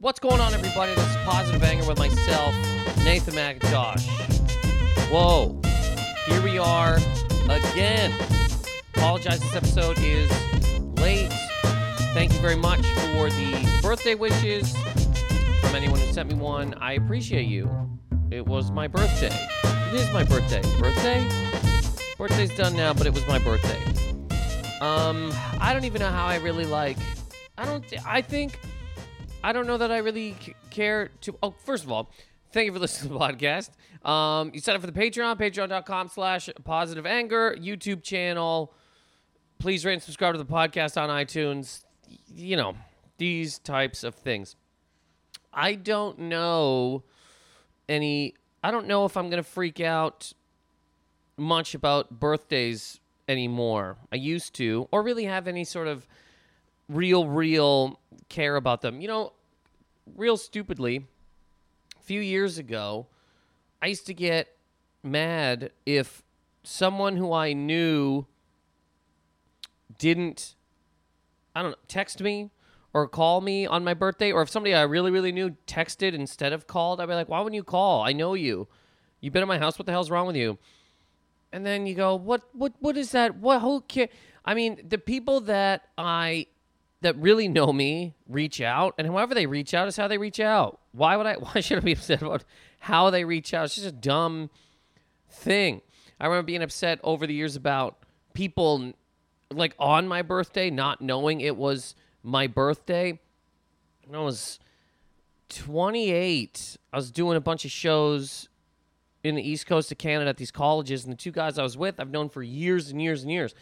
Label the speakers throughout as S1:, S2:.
S1: What's going on, everybody? This is Positive Anger with myself, Nathan Macintosh. Whoa, here we are again. Apologize, this episode is late. Thank you very much for the birthday wishes from anyone who sent me one. I appreciate you. It was my birthday. It is my birthday. Birthday? Birthday's done now, but it was my birthday. Um, I don't even know how I really like. I don't. I think. I don't know that I really c- care to. Oh, first of all, thank you for listening to the podcast. Um, you sign up for the Patreon, patreon.com slash positive anger, YouTube channel. Please rate and subscribe to the podcast on iTunes. You know, these types of things. I don't know any. I don't know if I'm going to freak out much about birthdays anymore. I used to, or really have any sort of real, real care about them. You know, real stupidly, a few years ago, I used to get mad if someone who I knew didn't, I don't know, text me or call me on my birthday, or if somebody I really, really knew texted instead of called, I'd be like, why wouldn't you call? I know you. You've been at my house. What the hell's wrong with you? and then you go, what, what, what is that? What, who care? I mean, the people that I, that really know me reach out, and however they reach out is how they reach out. Why would I, why should I be upset about how they reach out? It's just a dumb thing. I remember being upset over the years about people like on my birthday not knowing it was my birthday. When I was 28, I was doing a bunch of shows in the east coast of Canada at these colleges, and the two guys I was with, I've known for years and years and years.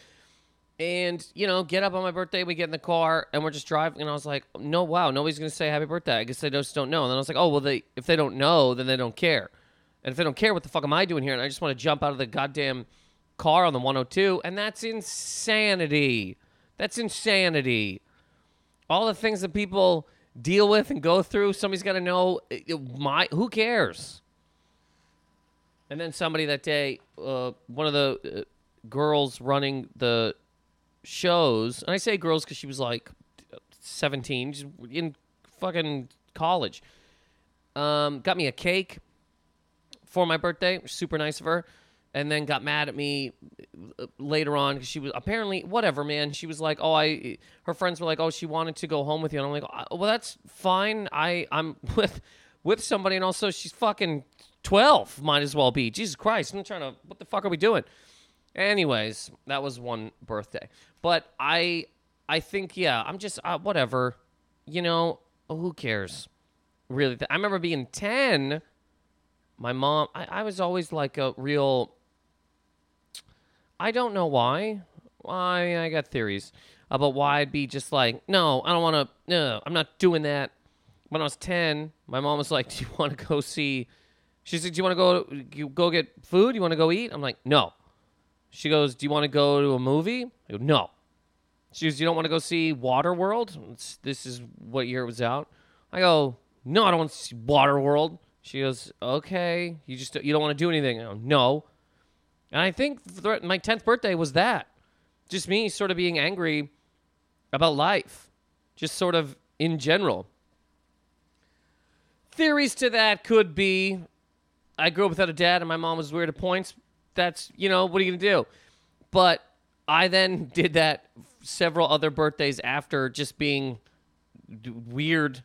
S1: And you know, get up on my birthday, we get in the car, and we're just driving, and I was like, "No, wow, nobody's gonna say happy birthday. I guess they just don't know." And then I was like, "Oh, well, they if they don't know, then they don't care. And if they don't care, what the fuck am I doing here?" And I just want to jump out of the goddamn car on the 102, and that's insanity. That's insanity. All the things that people deal with and go through, somebody's got to know. My who cares? And then somebody that day, uh, one of the uh, girls running the shows, and I say girls because she was like 17, she's in fucking college, um, got me a cake for my birthday. Super nice of her. And then got mad at me uh, later on because she was apparently whatever, man. She was like, "Oh, I." Her friends were like, "Oh, she wanted to go home with you," and I'm like, "Oh, "Well, that's fine. I I'm with with somebody, and also she's fucking 12. Might as well be. Jesus Christ! I'm trying to. What the fuck are we doing? Anyways, that was one birthday, but I I think yeah, I'm just uh, whatever. You know, who cares? Really, I remember being 10. My mom, I, I was always like a real. I don't know why. Why I got theories about why I'd be just like, no, I don't want to. No, I'm not doing that. When I was 10, my mom was like, "Do you want to go see?" She said, "Do you want to go you go get food? You want to go eat?" I'm like, "No." She goes, "Do you want to go to a movie?" I go, "No." She goes, "You don't want to go see Waterworld?" It's, this is what year it was out. I go, "No, I don't want to see Waterworld." She goes, "Okay, you just you don't want to do anything." I go, "No." And I think th- my 10th birthday was that. Just me sort of being angry about life, just sort of in general. Theories to that could be I grew up without a dad and my mom was weird at points. That's, you know, what are you to do? But I then did that several other birthdays after just being weird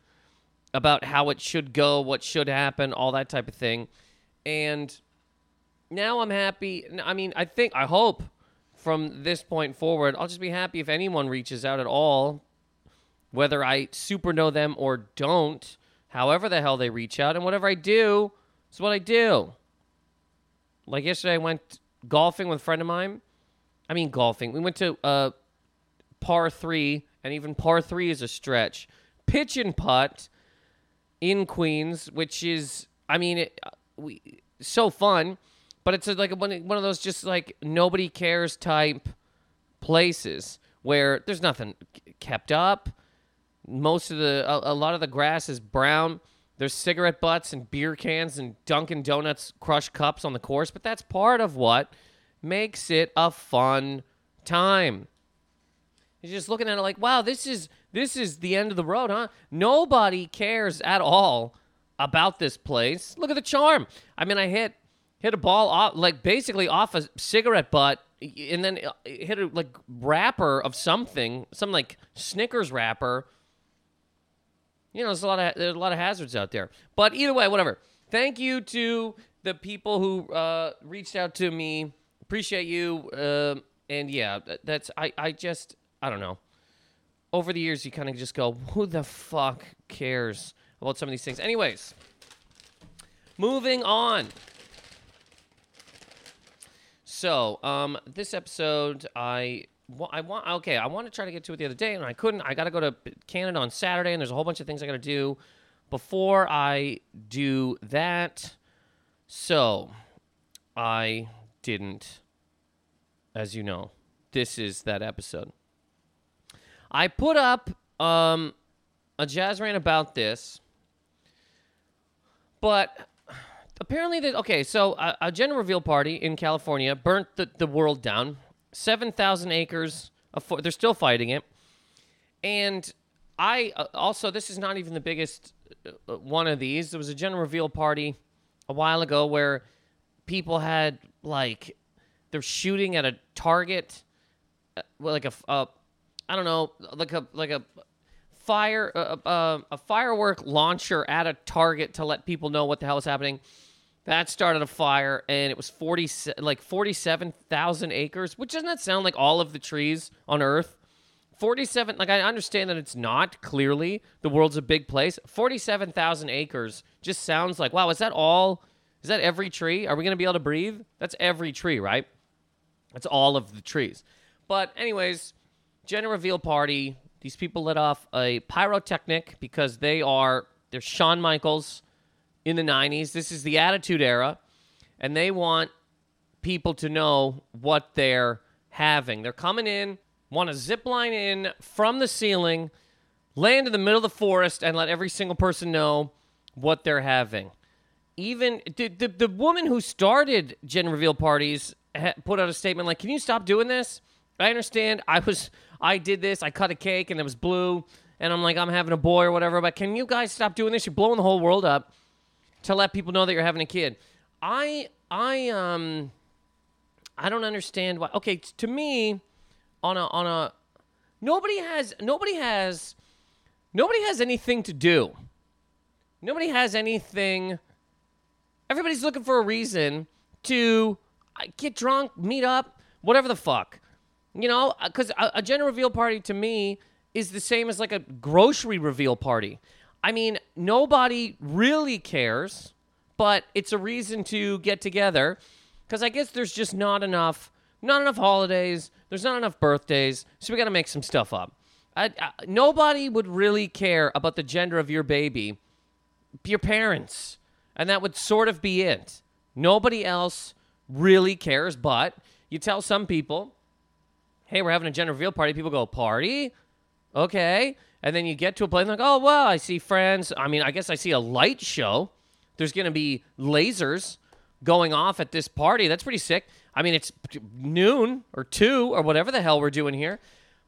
S1: about how it should go, what should happen, all that type of thing. And now I'm happy. I mean, I think, I hope from this point forward, I'll just be happy if anyone reaches out at all, whether I super know them or don't, however the hell they reach out. And whatever I do is what I do. Like yesterday, I went golfing with a friend of mine. I mean, golfing. We went to uh, par three, and even par three is a stretch. Pitch and putt in Queens, which is, I mean, it, uh, we so fun, but it's like one one of those just like nobody cares type places where there's nothing kept up. Most of the a, a lot of the grass is brown. There's cigarette butts and beer cans and Dunkin' Donuts crushed cups on the course, but that's part of what makes it a fun time. You're just looking at it like, wow, this is this is the end of the road, huh? Nobody cares at all about this place. Look at the charm. I mean, I hit hit a ball off, like basically off a cigarette butt, and then hit a like wrapper of something, some like Snickers wrapper. You know, there's a lot of there's a lot of hazards out there. But either way, whatever. Thank you to the people who uh, reached out to me. Appreciate you. Uh, and yeah, that's I I just I don't know. Over the years, you kind of just go, who the fuck cares about some of these things? Anyways, moving on. So, um, this episode, I, I want, okay, I want to try to get to it the other day, and I couldn't. I got to go to Canada on Saturday, and there's a whole bunch of things I got to do before I do that. So, I didn't, as you know, this is that episode. I put up um, a jazz rant about this, but apparently, that okay. So a, a gender reveal party in California burnt the, the world down. Seven thousand acres. Of, they're still fighting it, and I uh, also this is not even the biggest uh, one of these. There was a general reveal party a while ago where people had like they're shooting at a target, uh, like a, a I don't know, like a like a fire a, a, a firework launcher at a target to let people know what the hell is happening. That started a fire, and it was forty like forty seven thousand acres, which doesn't that sound like all of the trees on Earth? Forty seven. Like I understand that it's not clearly the world's a big place. Forty seven thousand acres just sounds like wow. Is that all? Is that every tree? Are we going to be able to breathe? That's every tree, right? That's all of the trees. But anyways, gender reveal party. These people let off a pyrotechnic because they are they're Shawn Michaels in the 90s. This is the Attitude Era, and they want people to know what they're having. They're coming in, want to zip line in from the ceiling, land in the middle of the forest, and let every single person know what they're having. Even the, the, the woman who started gender reveal parties put out a statement like, "Can you stop doing this?" I understand. I was I did this. I cut a cake and it was blue, and I'm like, I'm having a boy or whatever. But can you guys stop doing this? You're blowing the whole world up to let people know that you're having a kid. I I um I don't understand why. Okay, to me, on a on a nobody has nobody has nobody has anything to do. Nobody has anything. Everybody's looking for a reason to get drunk, meet up, whatever the fuck. You know, because a, a gender reveal party to me is the same as like a grocery reveal party. I mean, nobody really cares, but it's a reason to get together because I guess there's just not enough, not enough holidays. There's not enough birthdays, so we got to make some stuff up. I, I, nobody would really care about the gender of your baby, your parents, and that would sort of be it. Nobody else really cares, but you tell some people hey, we're having a gender reveal party. People go, party? Okay. And then you get to a place like, oh, well, I see friends. I mean, I guess I see a light show. There's going to be lasers going off at this party. That's pretty sick. I mean, it's noon or two or whatever the hell we're doing here,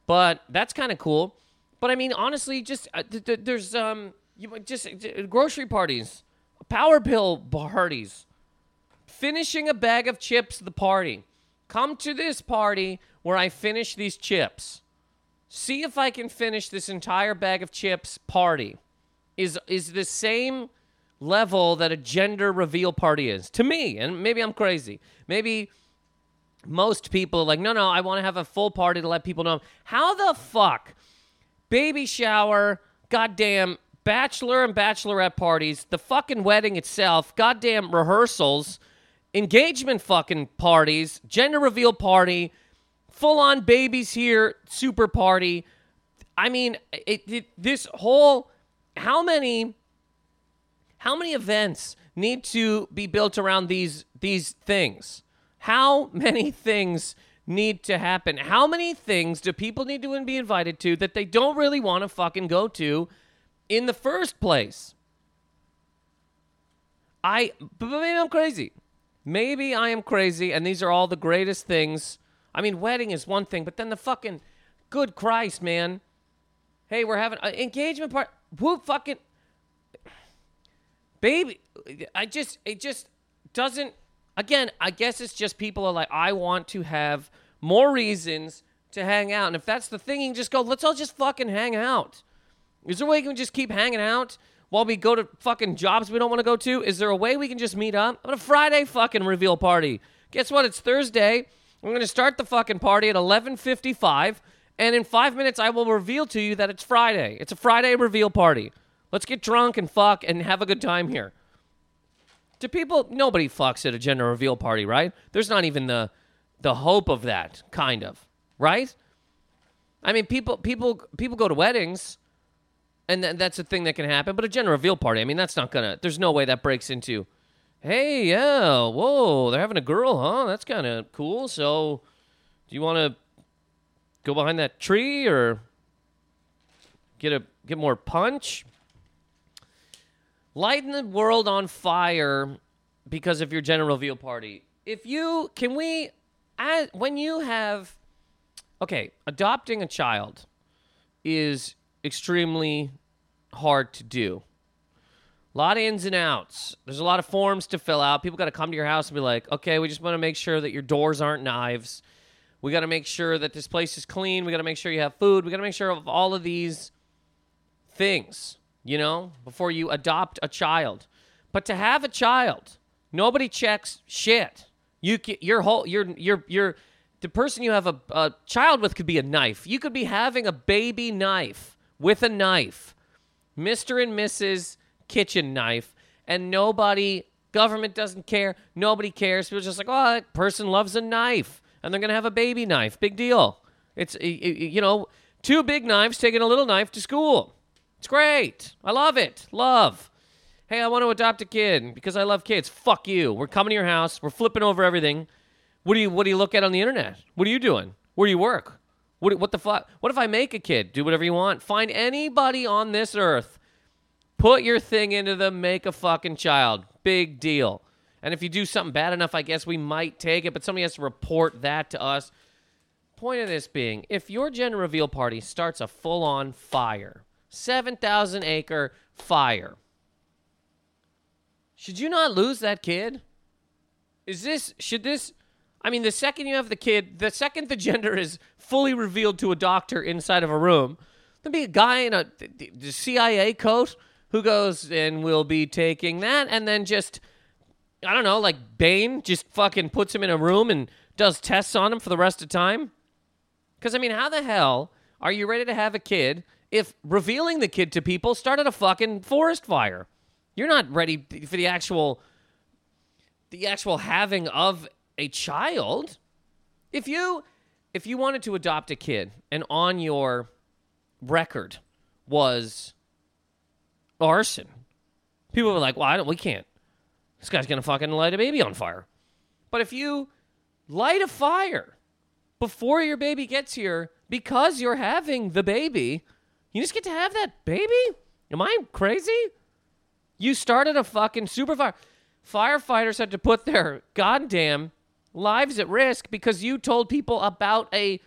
S1: but that's kind of cool. But I mean, honestly, just uh, th- th- there's um, you just grocery parties, power pill parties, finishing a bag of chips. The party. Come to this party where I finish these chips. See if I can finish this entire bag of chips party. Is is the same level that a gender reveal party is to me, and maybe I'm crazy. Maybe most people are like, no, no, I want to have a full party to let people know. How the fuck? Baby shower, goddamn bachelor and bachelorette parties, the fucking wedding itself, goddamn rehearsals, engagement fucking parties, gender reveal party, full on babies here, super party. I mean, it, it, this whole how many how many events need to be built around these these things? How many things need to happen? How many things do people need to be invited to that they don't really want to fucking go to in the first place? I maybe I'm crazy. Maybe I am crazy and these are all the greatest things I mean, wedding is one thing, but then the fucking good Christ, man. Hey, we're having an engagement part. Whoop, fucking baby. I just, it just doesn't. Again, I guess it's just people are like, I want to have more reasons to hang out, and if that's the thing, you can just go. Let's all just fucking hang out. Is there a way we can just keep hanging out while we go to fucking jobs we don't want to go to? Is there a way we can just meet up? On a Friday fucking reveal party. Guess what? It's Thursday. I'm gonna start the fucking party at 11:55, and in five minutes I will reveal to you that it's Friday. It's a Friday reveal party. Let's get drunk and fuck and have a good time here. Do people? Nobody fucks at a gender reveal party, right? There's not even the the hope of that, kind of, right? I mean, people people people go to weddings and th- that's a thing that can happen. But a gender reveal party, I mean, that's not gonna. There's no way that breaks into. Hey, yeah, whoa, they're having a girl, huh? That's kind of cool. So, do you want to go behind that tree or get a get more punch? Lighten the world on fire because of your gender reveal party. If you can we, as, when you have, okay, adopting a child is extremely hard to do. A lot of ins and outs. There's a lot of forms to fill out. People got to come to your house and be like, okay, we just want to make sure that your doors aren't knives. We got to make sure that this place is clean. We got to make sure you have food. We got to make sure of all of these things, you know, before you adopt a child. But to have a child, nobody checks shit. You your whole your your your the person you have a, a child with could be a knife. You could be having a baby knife with a knife. Mr. and Mrs. Kitchen Knife, and nobody, government doesn't care. Nobody cares. People just like, oh, that person loves a knife, and they're gonna have a baby knife. Big deal. It's you know, two big knives taking a little knife to school. It's great. I love it. Love. Hey, I want to adopt a kid because I love kids. Fuck you. We're coming to your house. We're flipping over everything. What do you What do you look at on the internet? What are you doing? Where do you work? What What the fuck? What if I make a kid? Do whatever you want. Find anybody on this earth. Put your thing into them. Make a fucking child. Big deal. And if you do something bad enough, I guess we might take it. But somebody has to report that to us. Point of this being, if your gender reveal party starts a full on fire, 7,000 acre fire, should you not lose that kid? Is this, should this, I mean, the second you have the kid, the second the gender is fully revealed to a doctor inside of a room, there'll be a guy in a the CIA coat who goes and will be taking that and then just, I don't know, like Bane just fucking puts him in a room and does tests on him for the rest of time. Because, I mean, how the hell are you ready to have a kid if revealing the kid to people started a fucking forest fire? You're not ready for the actual the actual having of a child. If you if you wanted to adopt a kid and on your record was arson, people were like, "Well, I don't, we can't. This guy's gonna fucking light a baby on fire." But if you light a fire before your baby gets here because you're having the baby, you just get to have that baby? Am I crazy? You started a fucking super fire. Firefighters had to put their goddamn lives at risk because you told people about a t-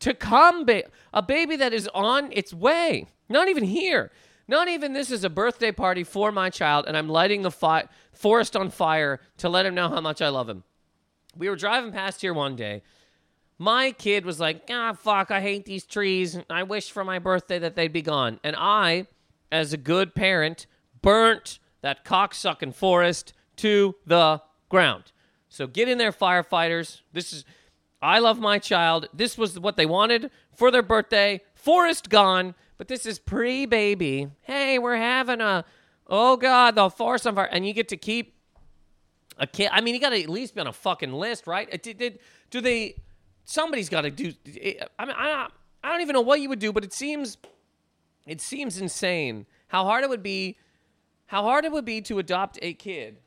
S1: to come ba- a baby that is on its way. Not even here. Not even this is a birthday party for my child and I'm lighting the fi- forest on fire to let him know how much I love him. We were driving past here one day. My kid was like, ah, fuck, I hate these trees. I wish for my birthday that they'd be gone. And I, as a good parent, burnt that cocksucking forest to the ground. So get in there, firefighters. This is, I love my child. This was what they wanted for their birthday. Forest gone, but this is pre baby. Hey, we're having a, oh God, the on fire. And you get to keep a kid. I mean, you got to at least be on a fucking list, right? Did, did do they? Somebody's got to do. I mean, I I don't even know what you would do, but it seems it seems insane how hard it would be, how hard it would be to adopt a kid,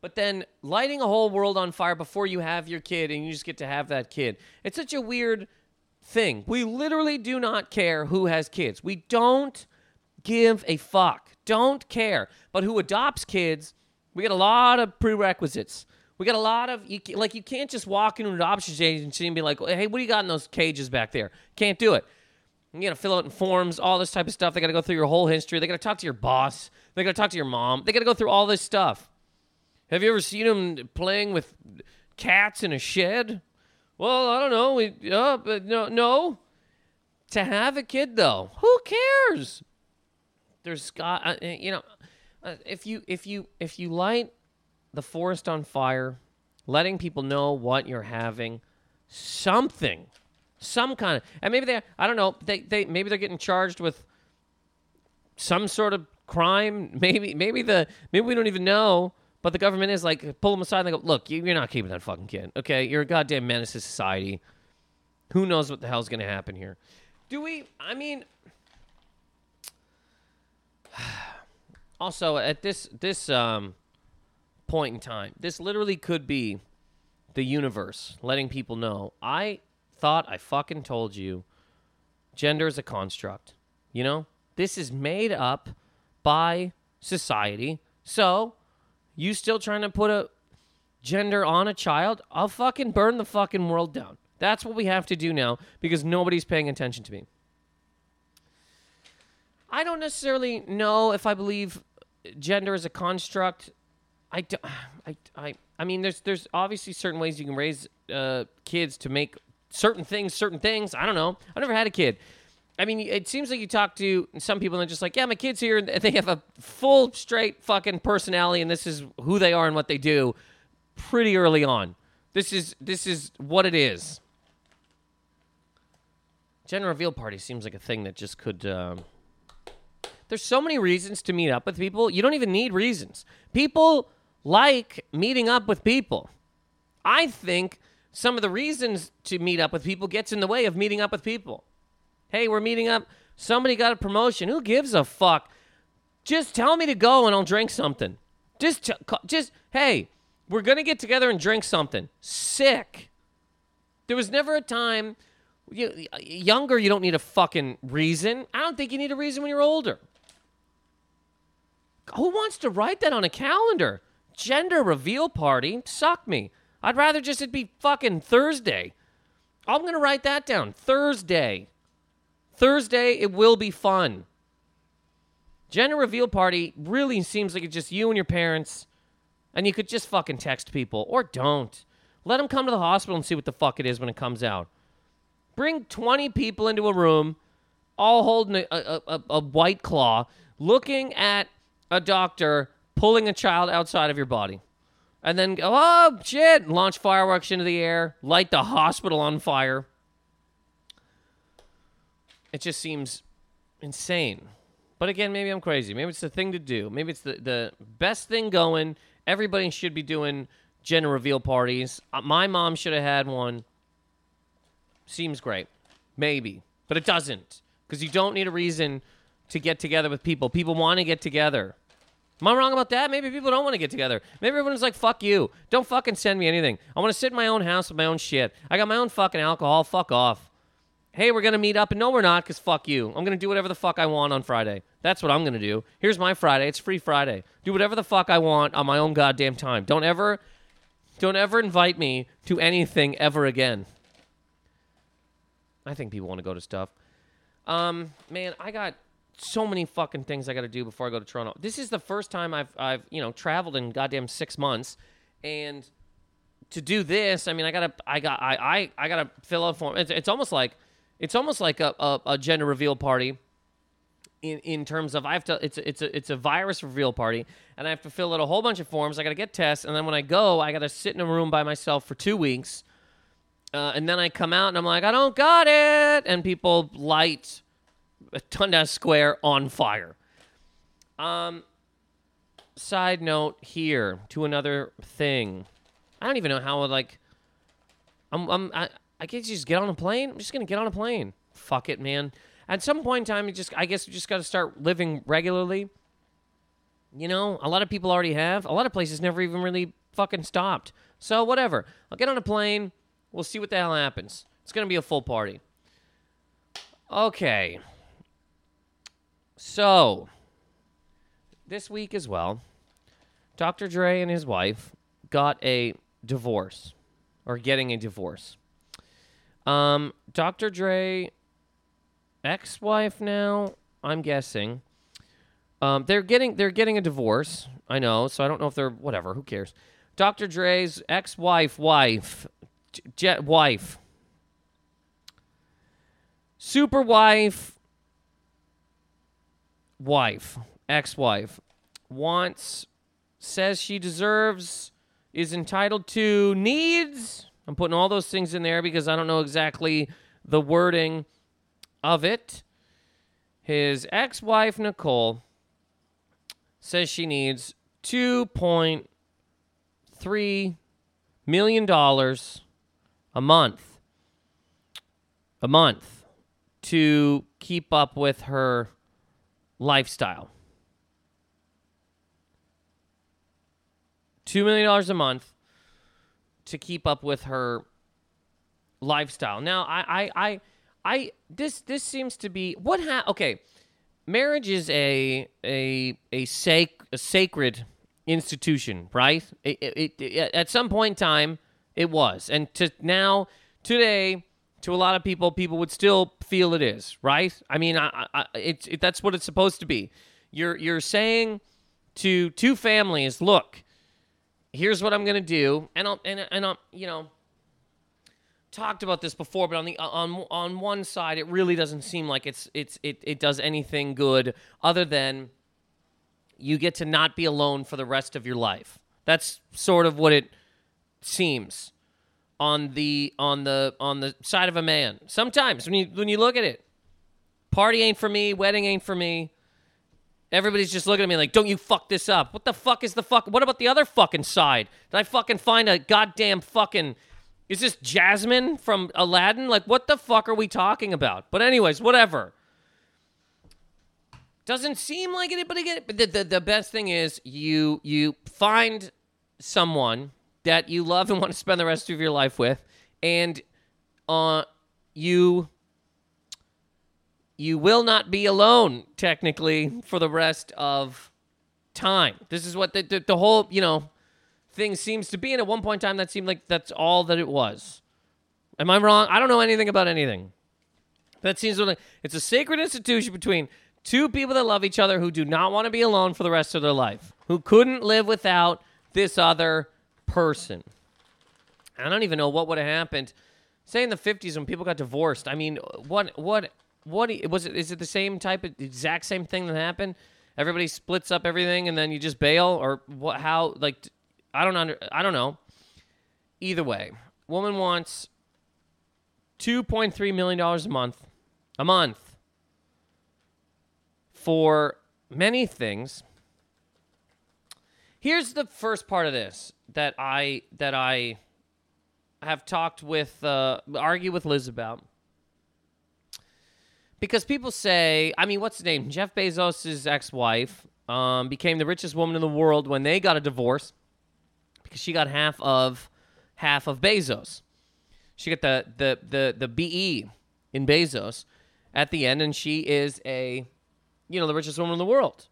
S1: but then lighting a whole world on fire before you have your kid, and you just get to have that kid. It's such a weird thing. We literally do not care who has kids. We don't give a fuck. Don't care. But who adopts kids? We got a lot of prerequisites. We got a lot of you like you can't just walk into an adoption agency and be like, "Hey, what do you got in those cages back there?" Can't do it. You got to fill out forms, all this type of stuff. They got to go through your whole history. They got to talk to your boss. They got to talk to your mom. They got to go through all this stuff. Have you ever seen them playing with cats in a shed? Well, I don't know. We, uh, but no, no. To have a kid though, who cares? There's got, uh, you know, uh, if you if you if you light the forest on fire, letting people know what you're having, something, some kind of, and maybe they, I don't know, they they maybe they're getting charged with some sort of crime. Maybe maybe the maybe we don't even know. But the government is like, pull them aside and they go, look, you- you're not keeping that fucking kid. Okay, you're a goddamn menace to society. Who knows what the hell's gonna happen here? Do we? I mean, also at this this um point in time, this literally could be the universe letting people know. I thought I fucking told you, gender is a construct. You know, this is made up by society. So, you still trying to put a gender on a child? I'll fucking burn the fucking world down. That's what we have to do now because nobody's paying attention to me. I don't necessarily know if I believe gender is a construct. I, do, I, I, I mean, there's there's obviously certain ways you can raise uh, kids to make certain things certain things. I don't know. I've never had a kid. I mean, it seems like you talk to some people and just like, yeah, my kid's here. And they have a full, straight fucking personality, and this is who they are and what they do pretty early on. This is this is what it is. Gender reveal party seems like a thing that just could. Um, there's so many reasons to meet up with people. You don't even need reasons. People like meeting up with people. I think some of the reasons to meet up with people gets in the way of meeting up with people. Hey, we're meeting up. Somebody got a promotion. Who gives a fuck? Just tell me to go and I'll drink something. Just, just, hey, we're gonna get together and drink something. Sick. There was never a time. You, younger, you don't need a fucking reason. I don't think you need a reason when you're older. Who wants to write that on a calendar? Gender reveal party? Suck me. I'd rather just it be fucking Thursday. I'm gonna write that down. Thursday. Thursday, it will be fun. Gender reveal party really seems like it's just you and your parents, and you could just fucking text people or don't. Let them come to the hospital and see what the fuck it is when it comes out. Bring 20 people into a room, all holding a, a, a, a white claw, looking at a doctor pulling a child outside of your body. And then go, oh shit, launch fireworks into the air, light the hospital on fire. It just seems insane. But again, maybe I'm crazy. Maybe it's the thing to do. Maybe it's the, the best thing going. Everybody should be doing gender reveal parties. Uh, my mom should have had one. Seems great. Maybe. But it doesn't. Because you don't need a reason to get together with people. People want to get together. Am I wrong about that? Maybe people don't want to get together. Maybe everyone's like, fuck you. Don't fucking send me anything. I want to sit in my own house with my own shit. I got my own fucking alcohol. Fuck off. Hey, we're going to meet up. And no, we're not because fuck you. I'm going to do whatever the fuck I want on Friday. That's what I'm going to do. Here's my Friday. It's free Friday. Do whatever the fuck I want on my own goddamn time. Don't ever, don't ever invite me to anything ever again. I think people want to go to stuff. Um, man, I got so many fucking things I got to do before I go to Toronto. This is the first time I've I've you know traveled in goddamn six months, and to do this, I mean, I gotta I got I I, I gotta fill out form. It's, it's almost like it's almost like a, a, a gender reveal party. In, in terms of I have to it's a, it's a it's a virus reveal party and I have to fill out a whole bunch of forms. I got to get tests and then when I go, I got to sit in a room by myself for two weeks. Uh, and then I come out and I'm like, I don't got it, and people light Dundas Square on fire. Um, side note here to another thing. I don't even know how like. I'm I'm I, I guess just get on a plane. I'm just gonna get on a plane. Fuck it, man. At some point in time, you just I guess you just got to start living regularly. You know, a lot of people already have. A lot of places never even really fucking stopped. So whatever. I'll get on a plane. We'll see what the hell happens. It's gonna be a full party. Okay. So, this week as well, Dr. Dre and his wife got a divorce, or getting a divorce. Um, Dr. Dre ex-wife now. I'm guessing. Um, they're getting they're getting a divorce. I know, so I don't know if they're whatever. Who cares? Dr. Dre's ex-wife, wife, jet wife, super wife, wife, ex-wife, wants, says she deserves, is entitled to, needs. I'm putting all those things in there because I don't know exactly the wording of it. His ex-wife Nicole says she needs two point three million dollars a month. A month to keep up with her lifestyle. $2 million a month to keep up with her lifestyle. Now, I, I, I, I this, this seems to be what ha- okay. Marriage is a, a, a, sac- a sacred institution, right? It, it, it, at some point in time, it was. And to now, today, to a lot of people, people would still feel it is, right? I mean, I, I, it, that's what it's supposed to be. You're you're saying to two families, look, here's what I'm gonna do, and I'll and and I'll you know talked about this before, but on the on on one side, it really doesn't seem like it's it's it it does anything good other than you get to not be alone for the rest of your life. That's sort of what it seems on the on the on the side of a man. Sometimes when you when you look at it, party ain't for me, wedding ain't for me. Everybody's just looking at me like, "Don't you fuck this up." What the fuck is the fuck? What about the other fucking side? Did I fucking find a goddamn fucking Is this Jasmine from Aladdin? Like what the fuck are we talking about? But anyways, whatever. Doesn't seem like anybody get it. but the, the, the best thing is you you find someone that you love and want to spend the rest of your life with, and uh, you you will not be alone technically for the rest of time. This is what the, the, the whole you know thing seems to be. And at one point in time, that seemed like that's all that it was. Am I wrong? I don't know anything about anything. That seems like it's a sacred institution between two people that love each other who do not want to be alone for the rest of their life, who couldn't live without this other person. I don't even know what would have happened. Say in the 50s when people got divorced. I mean, what what what was it is it the same type of exact same thing that happened? Everybody splits up everything and then you just bail or what how like I don't under I don't know. Either way, woman wants 2.3 million dollars a month. A month for many things. Here's the first part of this that I that I have talked with uh, argue with Liz about. Because people say, I mean, what's the name? Jeff Bezos' ex-wife um, became the richest woman in the world when they got a divorce because she got half of half of Bezos. She got the the the the BE in Bezos at the end, and she is a you know the richest woman in the world.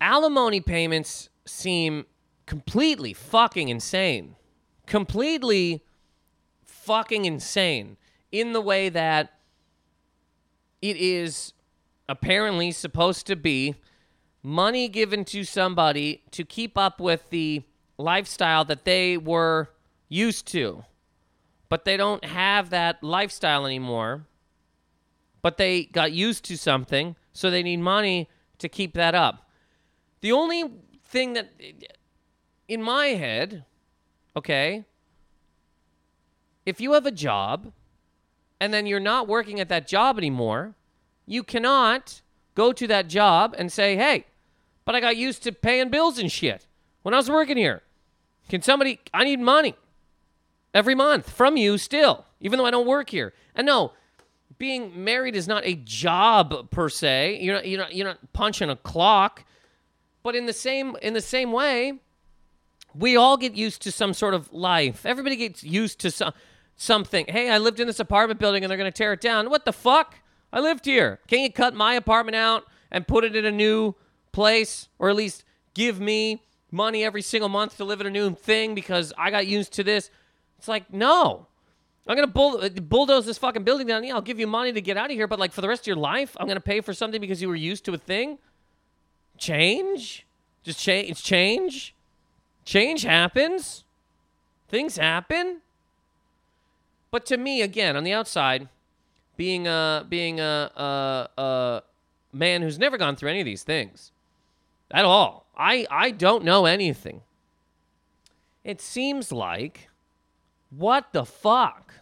S1: Alimony payments seem completely fucking insane. Completely fucking insane in the way that it is apparently supposed to be money given to somebody to keep up with the lifestyle that they were used to. But they don't have that lifestyle anymore. But they got used to something, so they need money to keep that up. The only thing that in my head, okay, if you have a job and then you're not working at that job anymore, you cannot go to that job and say, hey, but I got used to paying bills and shit when I was working here. Can somebody, I need money every month from you still, even though I don't work here. And no, being married is not a job per se. You're not, you're not, you're not punching a clock. But in the same in the same way, we all get used to some sort of life. Everybody gets used to some something. Hey, I lived in this apartment building and they're going to tear it down. What the fuck? I lived here. Can you cut my apartment out and put it in a new place or at least give me money every single month to live in a new thing because I got used to this? It's like, no. I'm gonna bull- uh, bulldoze this fucking building down. Yeah, I'll give you money to get out of here, but like for the rest of your life, I'm gonna pay for something because you were used to a thing. Change, just change. Change. Change happens. Things happen. But to me, again, on the outside, being a being a, a, a man who's never gone through any of these things at all, I I don't know anything. It seems like what the fuck?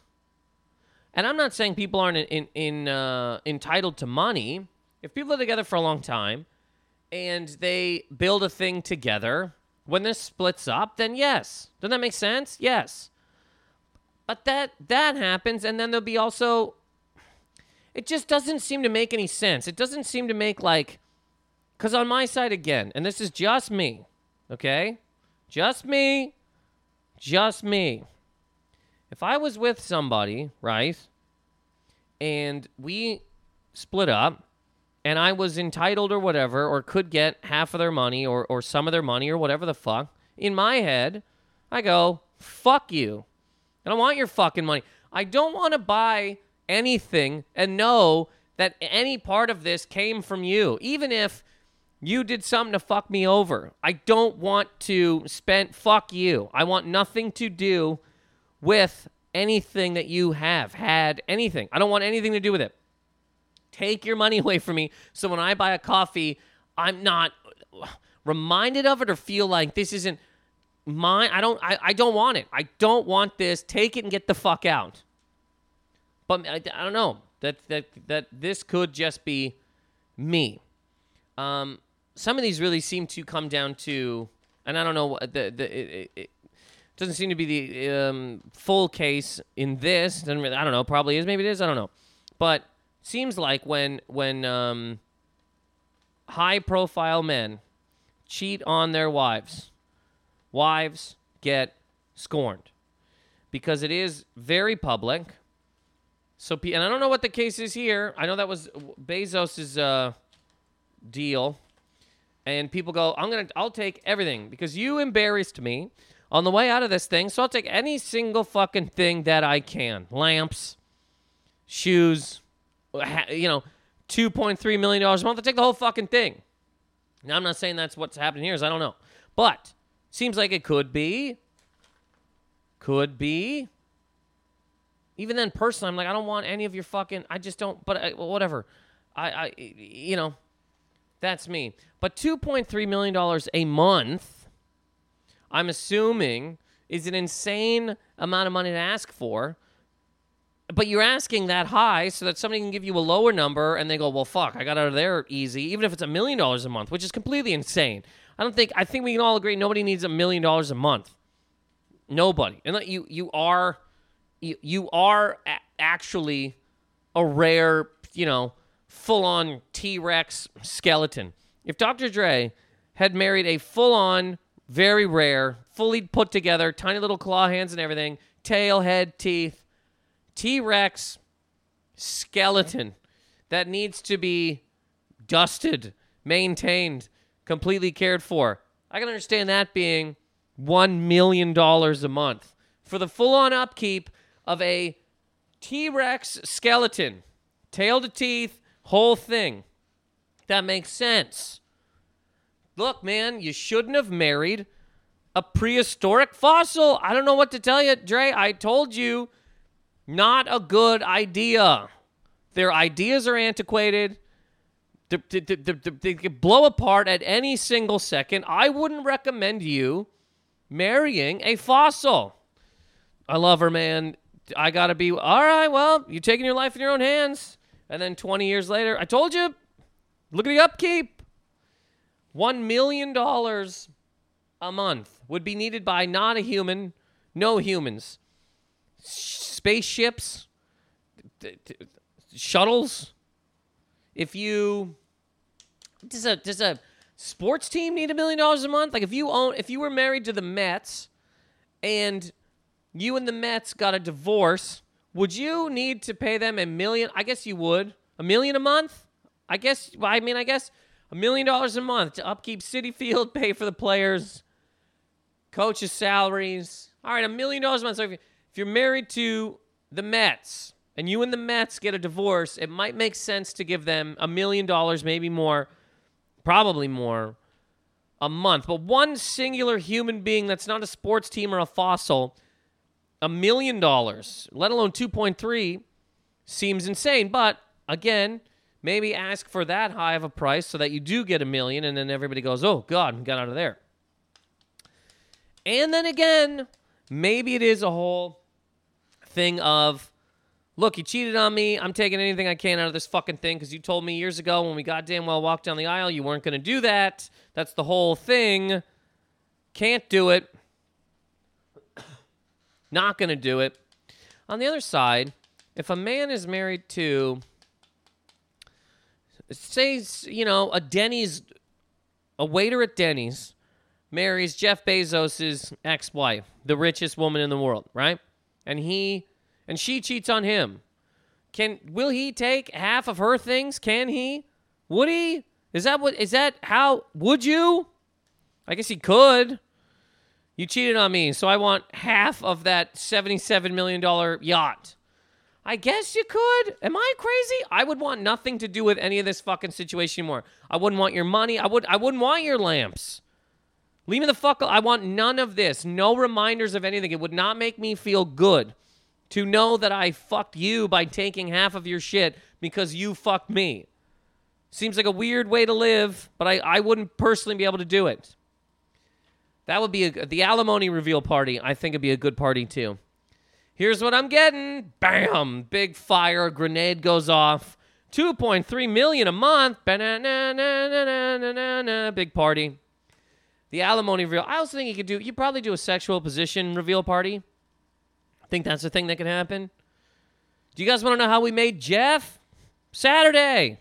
S1: And I'm not saying people aren't in, in, uh, entitled to money. If people are together for a long time and they build a thing together, when this splits up, then yes. Doesn't that make sense? Yes. But that that happens, and then there'll be also. It just doesn't seem to make any sense. It doesn't seem to make like, because on my side again, and this is just me, okay, just me, just me. If I was with somebody, right, and we split up, and I was entitled or whatever, or could get half of their money or, or some of their money or whatever the fuck, in my head, I go, fuck you. I don't want your fucking money. I don't want to buy anything and know that any part of this came from you, even if you did something to fuck me over. I don't want to spend, fuck you. I want nothing to do with anything that you have had, anything. I don't want anything to do with it. Take your money away from me so when I buy a coffee, I'm not reminded of it or feel like this isn't mine. I don't I, I don't want it. I don't want this. Take it and get the fuck out. But I, I don't know. That that that this could just be me. Um some of these really seem to come down to and I don't know the the it, it, doesn't seem to be the um, full case in this. Doesn't really, I don't know. Probably is. Maybe it is. I don't know. But seems like when when um, high profile men cheat on their wives, wives get scorned because it is very public. So, and I don't know what the case is here. I know that was Bezos's uh, deal, and people go, "I'm gonna, I'll take everything because you embarrassed me." on the way out of this thing. So I'll take any single fucking thing that I can lamps, shoes, you know, $2.3 million a month. I'll take the whole fucking thing. Now, I'm not saying that's what's happening here, is I don't know. But seems like it could be. Could be. Even then, personally, I'm like, I don't want any of your fucking. I just don't. But uh, I, whatever. I, I, you know, that's me. But $2.3 million a month I'm assuming is an insane amount of money to ask for. But you're asking that high so that somebody can give you a lower number and they go, well, fuck, I got out of there easy, even if it's a million dollars a month, which is completely insane. I don't think, I think we can all agree nobody needs a million dollars a month. Nobody. And you, you are, you, you are a- actually a rare, you know, full on T Rex skeleton. If Dr. Dre had married a full on very rare, fully put together, tiny little claw hands and everything, tail, head, teeth, T Rex skeleton that needs to be dusted, maintained, completely cared for. I can understand that being $1 million a month for the full on upkeep of a T Rex skeleton, tail to teeth, whole thing. That makes sense. Look, man, you shouldn't have married a prehistoric fossil. I don't know what to tell you, Dre. I told you, not a good idea. Their ideas are antiquated. They, they, blow apart at any single second. I wouldn't recommend you marrying a fossil. I love her, man. I gotta be all right. Well, you're taking your life in your own hands, and then 20 years later, I told you. Look at the upkeep. $1 million a month would be needed by not a human, no humans. Spaceships, shuttles. If you does a does a sports team need a million dollars a month? Like if you own if you were married to the Mets and you and the Mets got a divorce, would you need to pay them a million? I guess you would. A million a month? I guess I mean I guess a million dollars a month to upkeep Citi Field, pay for the players, coaches' salaries. All right, a million dollars a month. So if, if you're married to the Mets and you and the Mets get a divorce, it might make sense to give them a million dollars, maybe more, probably more, a month. But one singular human being that's not a sports team or a fossil, a million dollars, let alone 2.3, seems insane. But again, maybe ask for that high of a price so that you do get a million and then everybody goes, oh, God, got out of there. And then again, maybe it is a whole thing of, look, you cheated on me. I'm taking anything I can out of this fucking thing because you told me years ago when we goddamn well walked down the aisle you weren't going to do that. That's the whole thing. Can't do it. Not going to do it. On the other side, if a man is married to, say, you know, a Denny's, a waiter at Denny's marries Jeff Bezos' ex wife, the richest woman in the world, right? And he and she cheats on him. Can will he take half of her things? Can he? Would he? Is that what is that how would you? I guess he could. You cheated on me, so I want half of that $77 million yacht. I guess you could. Am I crazy? I would want nothing to do with any of this fucking situation anymore. I wouldn't want your money. I would I wouldn't want your lamps. Leave me the fuck I want none of this. No reminders of anything. It would not make me feel good to know that I fucked you by taking half of your shit because you fucked me. Seems like a weird way to live, but I, I wouldn't personally be able to do it. That would be a, the alimony reveal party. I think it'd be a good party too. Here's what I'm getting. Bam! Big fire. Grenade goes off. 2.3 million a month. Big party. The alimony reveal. I also think you could do. You probably do a sexual position reveal party. Think that's a thing that could happen? Do you guys want to know how we made Jeff? Saturday.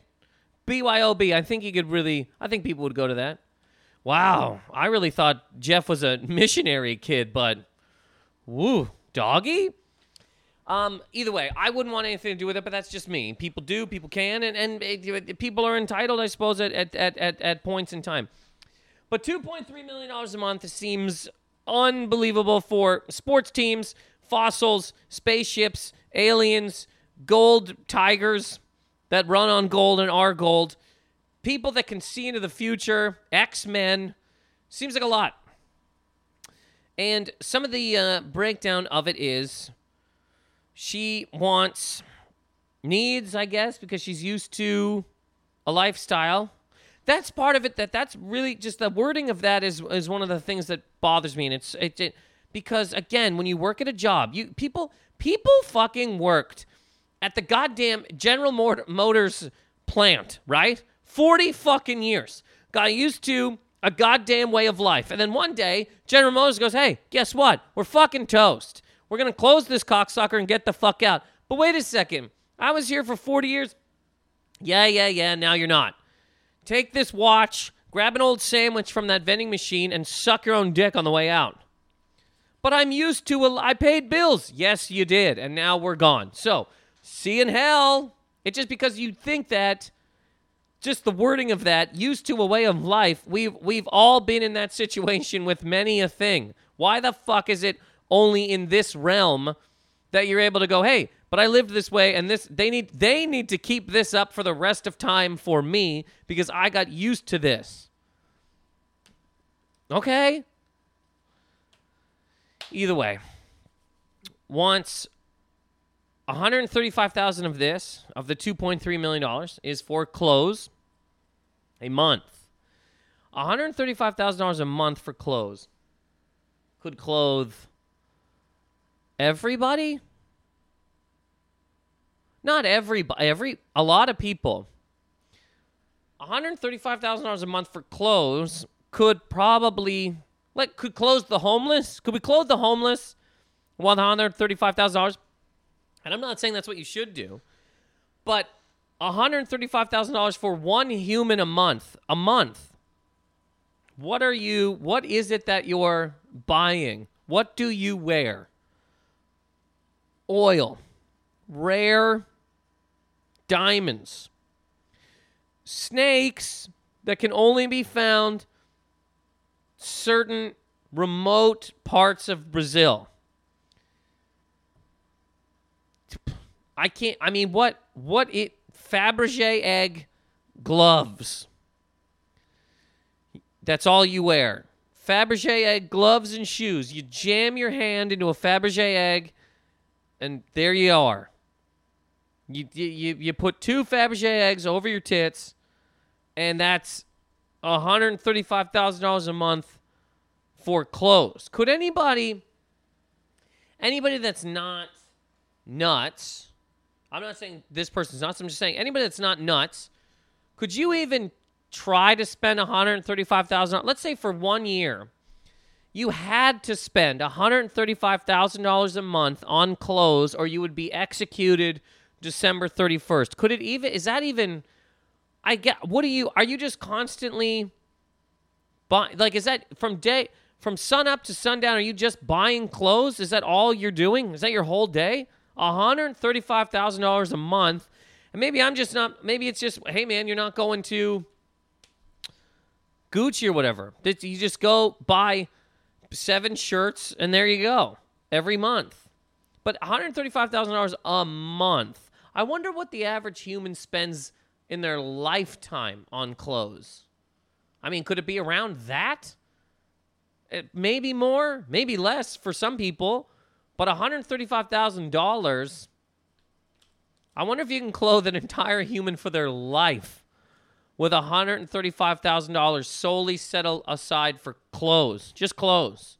S1: BYOB. I think he could really, I think people would go to that. Wow. I really thought Jeff was a missionary kid, but woo, doggy? Um, either way, I wouldn't want anything to do with it, but that's just me. People do, people can, and, and it, people are entitled, I suppose, at, at, at, at points in time. But $2.3 million a month seems unbelievable for sports teams fossils, spaceships, aliens, gold tigers that run on gold and are gold, people that can see into the future, X Men. Seems like a lot. And some of the uh, breakdown of it is she wants needs, I guess, because she's used to a lifestyle. That's part of it. That that's really just the wording of that is is one of the things that bothers me, and it's it, it because again, when you work at a job, you people people fucking worked at the goddamn General Motors plant, right? 40 fucking years. Got used to a goddamn way of life. And then one day, General Motors goes, "Hey, guess what? We're fucking toast. We're going to close this cocksucker and get the fuck out." But wait a second. I was here for 40 years. Yeah, yeah, yeah, now you're not. Take this watch, grab an old sandwich from that vending machine and suck your own dick on the way out. But I'm used to, I paid bills. Yes, you did. And now we're gone. So, see in hell. It's just because you think that, just the wording of that, used to a way of life, we've, we've all been in that situation with many a thing. Why the fuck is it only in this realm that you're able to go, hey, but I lived this way and this they need they need to keep this up for the rest of time for me because I got used to this. Okay? Either way, once 135,000 of this of the 2.3 million dollars is for clothes a month. $135,000 a month for clothes could clothe everybody? Not everybody, every a lot of people. $135,000 a month for clothes could probably like, could close the homeless? Could we close the homeless? One hundred thirty-five thousand dollars. And I'm not saying that's what you should do, but one hundred thirty-five thousand dollars for one human a month. A month. What are you? What is it that you're buying? What do you wear? Oil, rare diamonds, snakes that can only be found certain remote parts of Brazil. I can't. I mean, what? What it? Fabergé egg gloves. That's all you wear. Fabergé egg gloves and shoes. You jam your hand into a Fabergé egg, and there you are. You you you put two Fabergé eggs over your tits, and that's one hundred thirty-five thousand dollars a month for clothes. Could anybody, anybody that's not nuts, I'm not saying this person's nuts. I'm just saying anybody that's not nuts, could you even try to spend $135,000 Let's say for one year, you had to spend one hundred thirty-five thousand dollars a month on clothes, or you would be executed December 31st. Could it even is that even I get what are you are you just constantly buying? like is that from day from sun up to sundown are you just buying clothes? Is that all you're doing? Is that your whole day? $135,000 a month. And maybe I'm just not maybe it's just hey man, you're not going to Gucci or whatever. You just go buy seven shirts and there you go every month. But $135,000 a month I wonder what the average human spends in their lifetime on clothes. I mean, could it be around that? It, maybe more, maybe less for some people, but $135,000. I wonder if you can clothe an entire human for their life with $135,000 solely set aside for clothes, just clothes.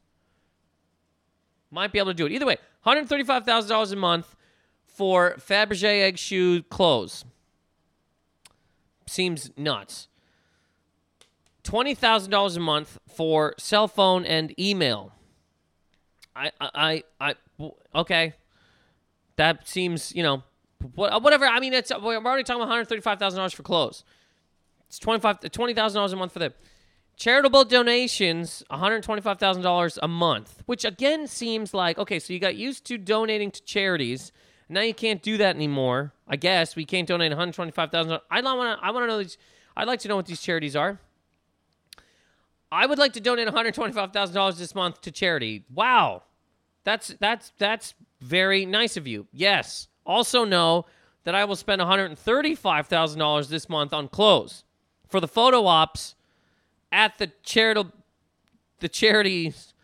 S1: Might be able to do it. Either way, $135,000 a month for Fabergé egg shoe clothes. Seems nuts. $20,000 a month for cell phone and email. I, I, I, okay. That seems, you know, uh, whatever. I mean, it's, uh, we're already talking about $135,000 for clothes. It's $25, uh, $20,000 a month for them. Charitable donations, $125,000 a month, which again seems like, okay, so you got used to donating to charities now you can't do that anymore. I guess we can't donate one hundred twenty-five thousand. I want to. I want to know these. I'd like to know what these charities are. I would like to donate one hundred twenty-five thousand dollars this month to charity. Wow, that's that's that's very nice of you. Yes. Also know that I will spend one hundred thirty-five thousand dollars this month on clothes for the photo ops at the charitable the charities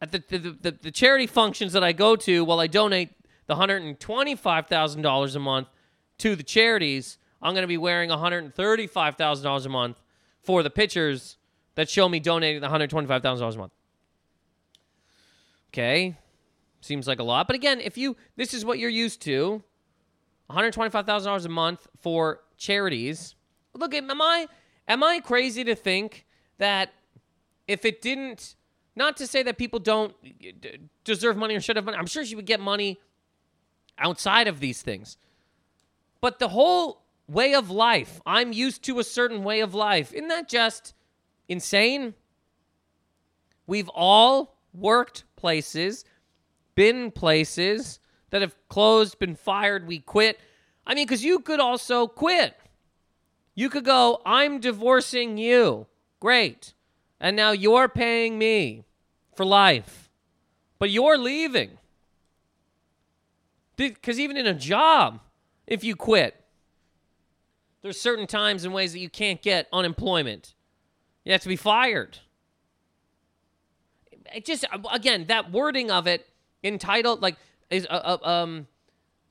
S1: at the the, the the charity functions that I go to while I donate the $125,000 a month to the charities, I'm going to be wearing $135,000 a month for the pictures that show me donating the $125,000 a month. Okay. Seems like a lot. But again, if you, this is what you're used to $125,000 a month for charities. Look, am I, am I crazy to think that if it didn't, not to say that people don't deserve money or should have money, I'm sure she would get money outside of these things. But the whole way of life, I'm used to a certain way of life. Isn't that just insane? We've all worked places, been places that have closed, been fired, we quit. I mean, because you could also quit. You could go, I'm divorcing you. Great. And now you're paying me for life. But you're leaving. Because even in a job, if you quit, there's certain times and ways that you can't get unemployment. You have to be fired. It just again that wording of it entitled like is uh, uh, um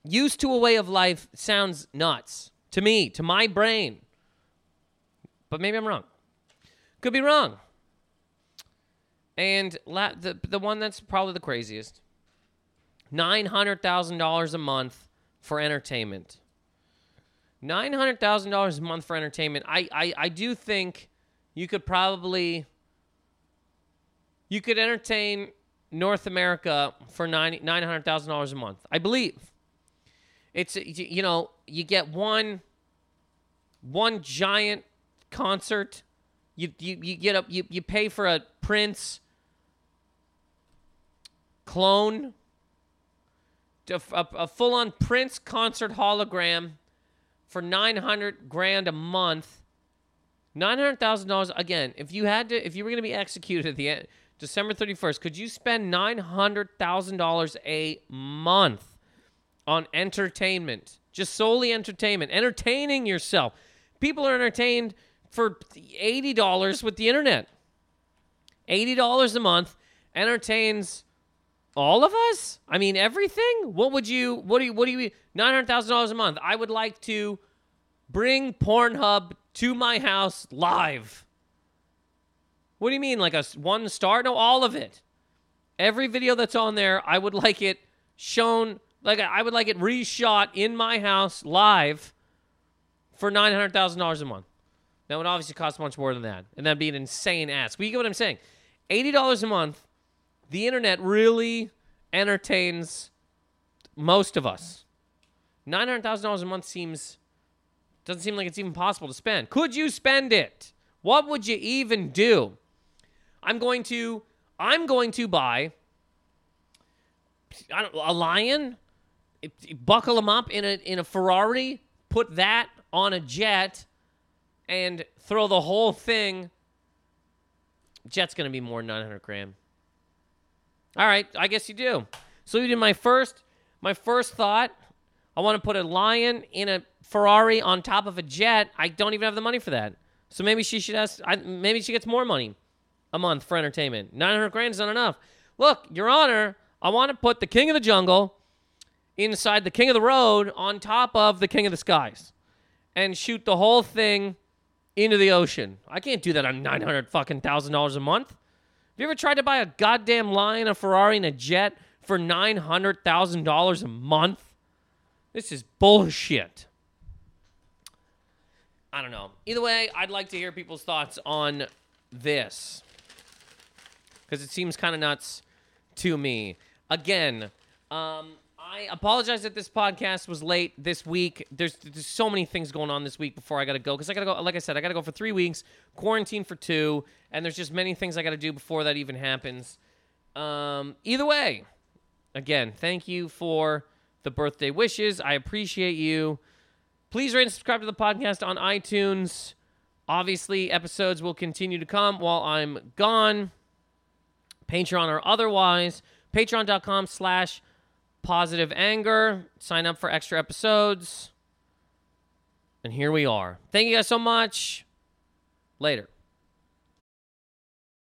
S1: used to a way of life sounds nuts to me to my brain. But maybe I'm wrong. Could be wrong. And la- the the one that's probably the craziest $900,000 a month for entertainment. $900,000 a month for entertainment. I, I, I do think you could probably you could entertain North America for $900,000 a month. I believe. It's you know, you get one one giant concert. You you, you get up you, you pay for a Prince clone a, a full on Prince concert hologram for 900 grand a month. $900,000 again. If you had to if you were going to be executed at the end December 31st, could you spend $900,000 a month on entertainment, just solely entertainment, entertaining yourself. People are entertained for $80 with the internet. $80 a month entertains all of us? I mean everything? What would you what do you what do you $900,000 a month? I would like to bring Pornhub to my house live. What do you mean like a one star? No, all of it. Every video that's on there, I would like it shown like I would like it reshot in my house live for $900,000 a month. That would obviously cost much more than that. And that'd be an insane ask. But you get what I'm saying? $80 a month, the internet really entertains most of us. $900,000 a month seems, doesn't seem like it's even possible to spend. Could you spend it? What would you even do? I'm going to, I'm going to buy a lion, buckle him up in a in a Ferrari, put that on a jet, and throw the whole thing. Jet's gonna be more than 900 grand. All right, I guess you do. So you did my first my first thought. I want to put a lion in a Ferrari on top of a jet. I don't even have the money for that. So maybe she should ask. I, maybe she gets more money a month for entertainment. 900 grand is not enough. Look, Your Honor, I want to put the King of the Jungle inside the King of the Road on top of the King of the Skies and shoot the whole thing into the ocean. I can't do that on 900 fucking thousand dollars a month. Have you ever tried to buy a goddamn lion, a Ferrari, and a jet for $900,000 a month? This is bullshit. I don't know. Either way, I'd like to hear people's thoughts on this because it seems kind of nuts to me. Again, um, I apologize that this podcast was late this week. There's, there's so many things going on this week before I got to go because I got to go. Like I said, I got to go for three weeks, quarantine for two, and there's just many things I got to do before that even happens. Um, either way, again, thank you for the birthday wishes. I appreciate you. Please rate and subscribe to the podcast on iTunes. Obviously, episodes will continue to come while I'm gone. Patreon or otherwise. Patreon.com slash positive anger. Sign up for extra episodes. And here we are. Thank you guys so much. Later.